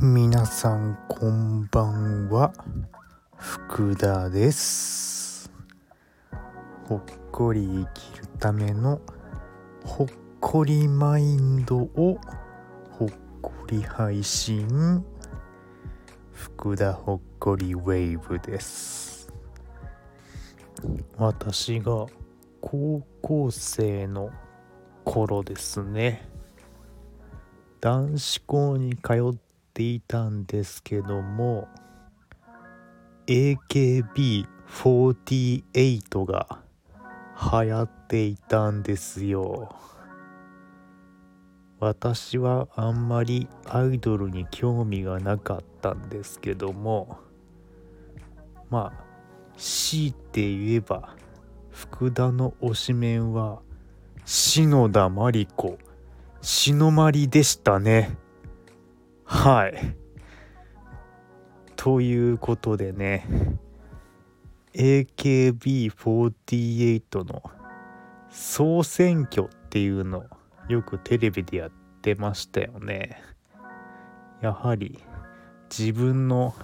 皆さんこんばんは。福田です。ほっこり生きるためのほっこりマインドをほっこり配信。福田ほっこりウェーブです。私が高校生の頃ですね。男子校に通っていたんですけども AKB48 が流行っていたんですよ。私はあんまりアイドルに興味がなかったんですけどもまあ強いて言えば福田の推しメンは篠田麻里子。篠まりでしたね。はい。ということでね AKB48 の総選挙っていうのよくテレビでやってましたよね。やはり自分の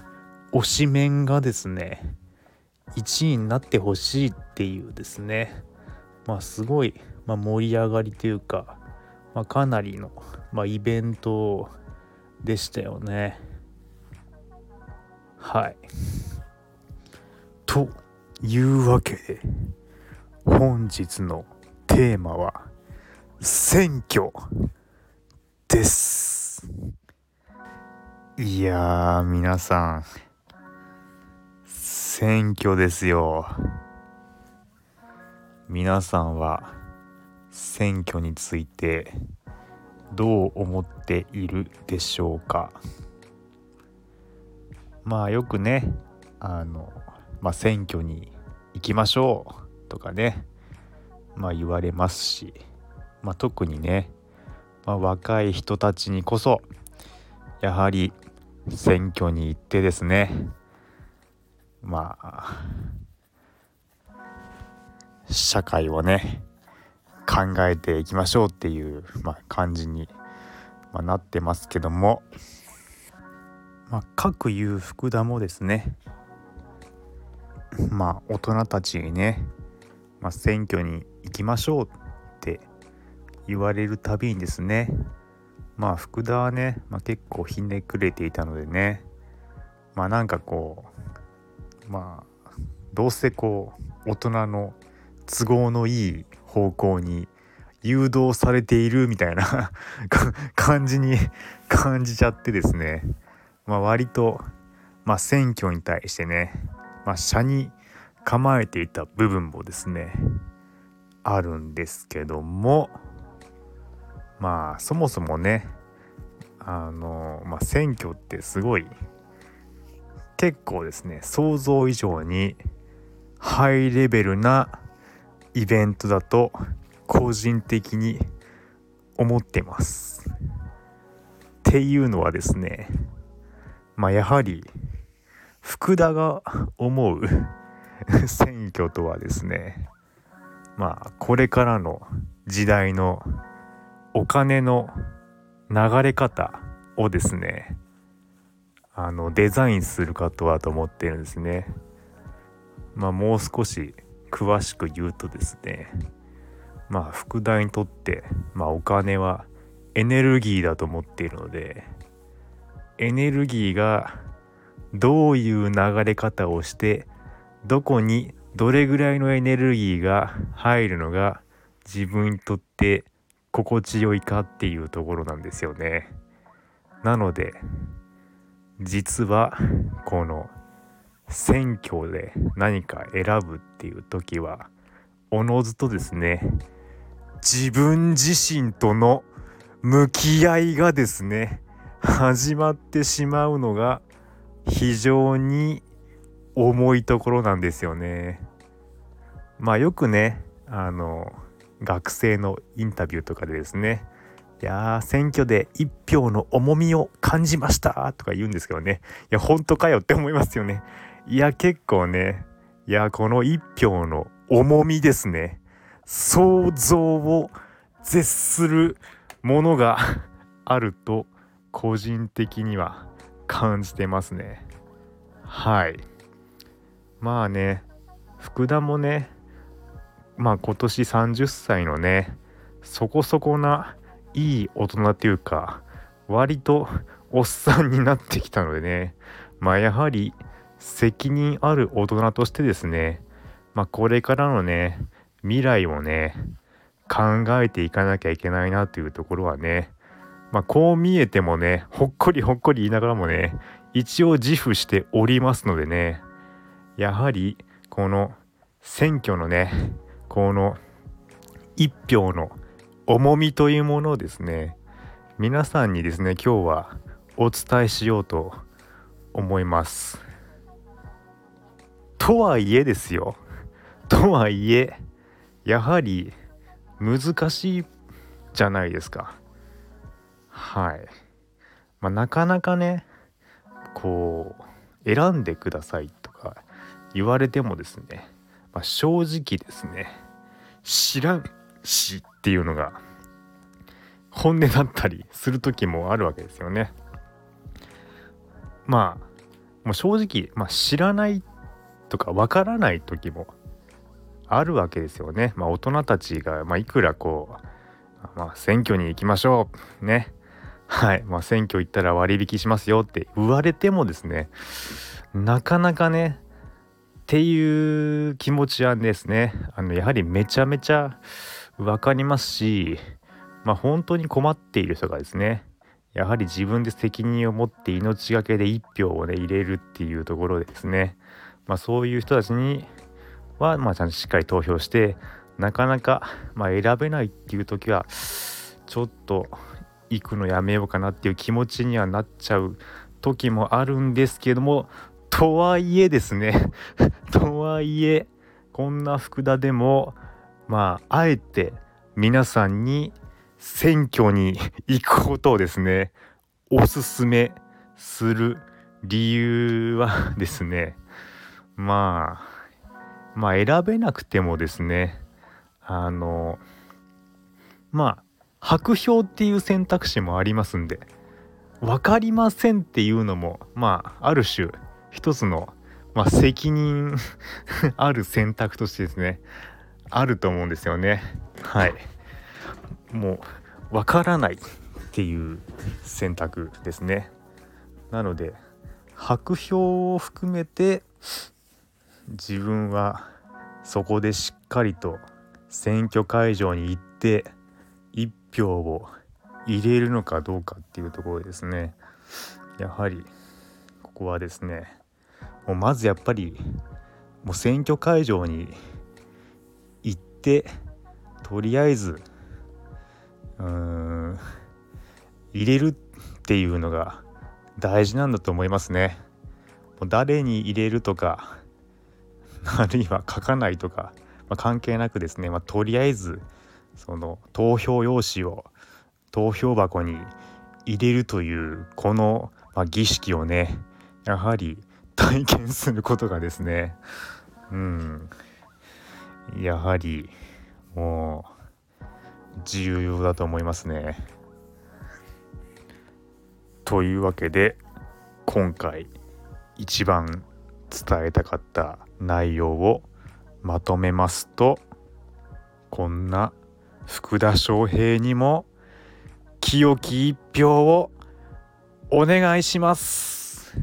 推しメンがですね1位になってほしいっていうですね。まあすごい、まあ、盛り上がりというか、まあ、かなりの、まあ、イベントでしたよね。はい。というわけで本日のテーマは選挙です。いやー皆さん選挙ですよ。皆さんは選挙についてどう思っているでしょうか？まあよくねあの、まあ、選挙に行きましょうとかねまあ言われますし、まあ、特にね、まあ、若い人たちにこそやはり選挙に行ってですねまあ社会をね考えていきましょうっていう、まあ、感じに、まあ、なってますけども、まあ、各有福田もですね。まあ大人たちにね、まあ、選挙に行きましょうって言われるたびにですね。まあ福田はね、まあ、結構ひねくれていたのでね。まあなんかこうまあどうせこう大人の都合のいい方向に誘導されているみたいな 感じに 感じちゃってですね、まあ、割と、まあ、選挙に対してね、まあ、車に構えていた部分もですねあるんですけどもまあそもそもねあの、まあ、選挙ってすごい結構ですね想像以上にハイレベルなイベントだと個人的に思ってます。っていうのはですねまあやはり福田が思う 選挙とはですねまあこれからの時代のお金の流れ方をですねあのデザインするかとはと思ってるんですね。まあもう少し詳しく言うとですねまあ副題にとって、まあ、お金はエネルギーだと思っているのでエネルギーがどういう流れ方をしてどこにどれぐらいのエネルギーが入るのが自分にとって心地よいかっていうところなんですよね。なので実はこの選挙で何か選ぶっていう時はおのずとですね自分自身との向き合いがですね始まってしまうのが非常に重いところなんですよね。まあよくねあの学生のインタビューとかでですねいやー選挙で一票の重みを感じましたとか言うんですけどね。いや本当かよって思いますよね。いや結構ねいやこの一票の重みですね。想像を絶するものが あると個人的には感じてますね。はい。まあね福田もねまあ今年30歳のねそこそこないい大人っていうか割とおっさんになってきたのでね。まあやはり責任ある大人としてですね。まあこれからのね未来をね考えていかなきゃいけないなというところはね。まあこう見えてもねほっこりほっこり言いながらもね一応自負しておりますのでね。やはりこの選挙のねこの一票の重みというものをですね皆さんにですね今日はお伝えしようと思います。とはいえですよとはいえやはり難しいじゃないですか。はい。まあ、なかなかねこう選んでくださいとか言われてもですね、まあ、正直ですね知らんしっていうのが本音だったりする時もあるわけですよね。まあもう正直、まあ、知らないとかわからない時もあるわけですよね。まあ、大人たちが、まあ、いくらこう、まあ、選挙に行きましょうねはい、まあ、選挙行ったら割引しますよって言われてもですねなかなかねっていう気持ちはですねあのやはりめちゃめちゃ分かりますしまあ本当に困っている人がですねやはり自分で責任を持って命がけで1票をね入れるっていうところでですねまあそういう人たちにはまあちゃんとしっかり投票してなかなかまあ選べないっていう時はちょっと行くのやめようかなっていう気持ちにはなっちゃう時もあるんですけどもとはいえですね とはいえこんな福田でもまああえて皆さんに選挙に行くことをですねおすすめする理由はですねまあまあ選べなくてもですねあのまあ白票っていう選択肢もありますんで分かりませんっていうのもまあある種一つの、まあ、責任 ある選択としてですねあると思うんですよね。はい。もう分からないっていう選択ですね。なので白票を含めて自分はそこでしっかりと選挙会場に行って1票を入れるのかどうかっていうところですね。やはりここはですねもうまずやっぱりもう選挙会場にてとりあえずうーん入れるっていうのが大事なんだと思いますね。もう誰に入れるとかあるいは書かないとか、まあ、関係なくですね、まあ、とりあえずその投票用紙を投票箱に入れるというこの、まあ、儀式をねやはり体験することがですねうんやはりもう重要だと思いますね。というわけで今回一番伝えたかった内容をまとめますとこんな福田翔平にも清き一票をお願いします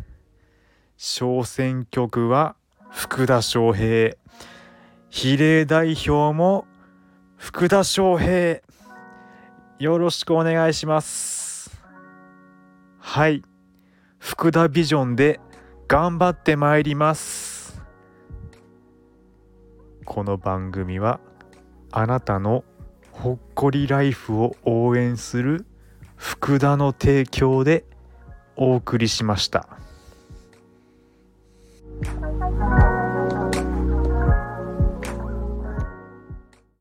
小選挙区は福田翔平比例代表も福田翔平よろしくお願いします。はい。福田ビジョンで頑張ってまいります。この番組はあなたのほっこりライフを応援する福田の提供でお送りしました。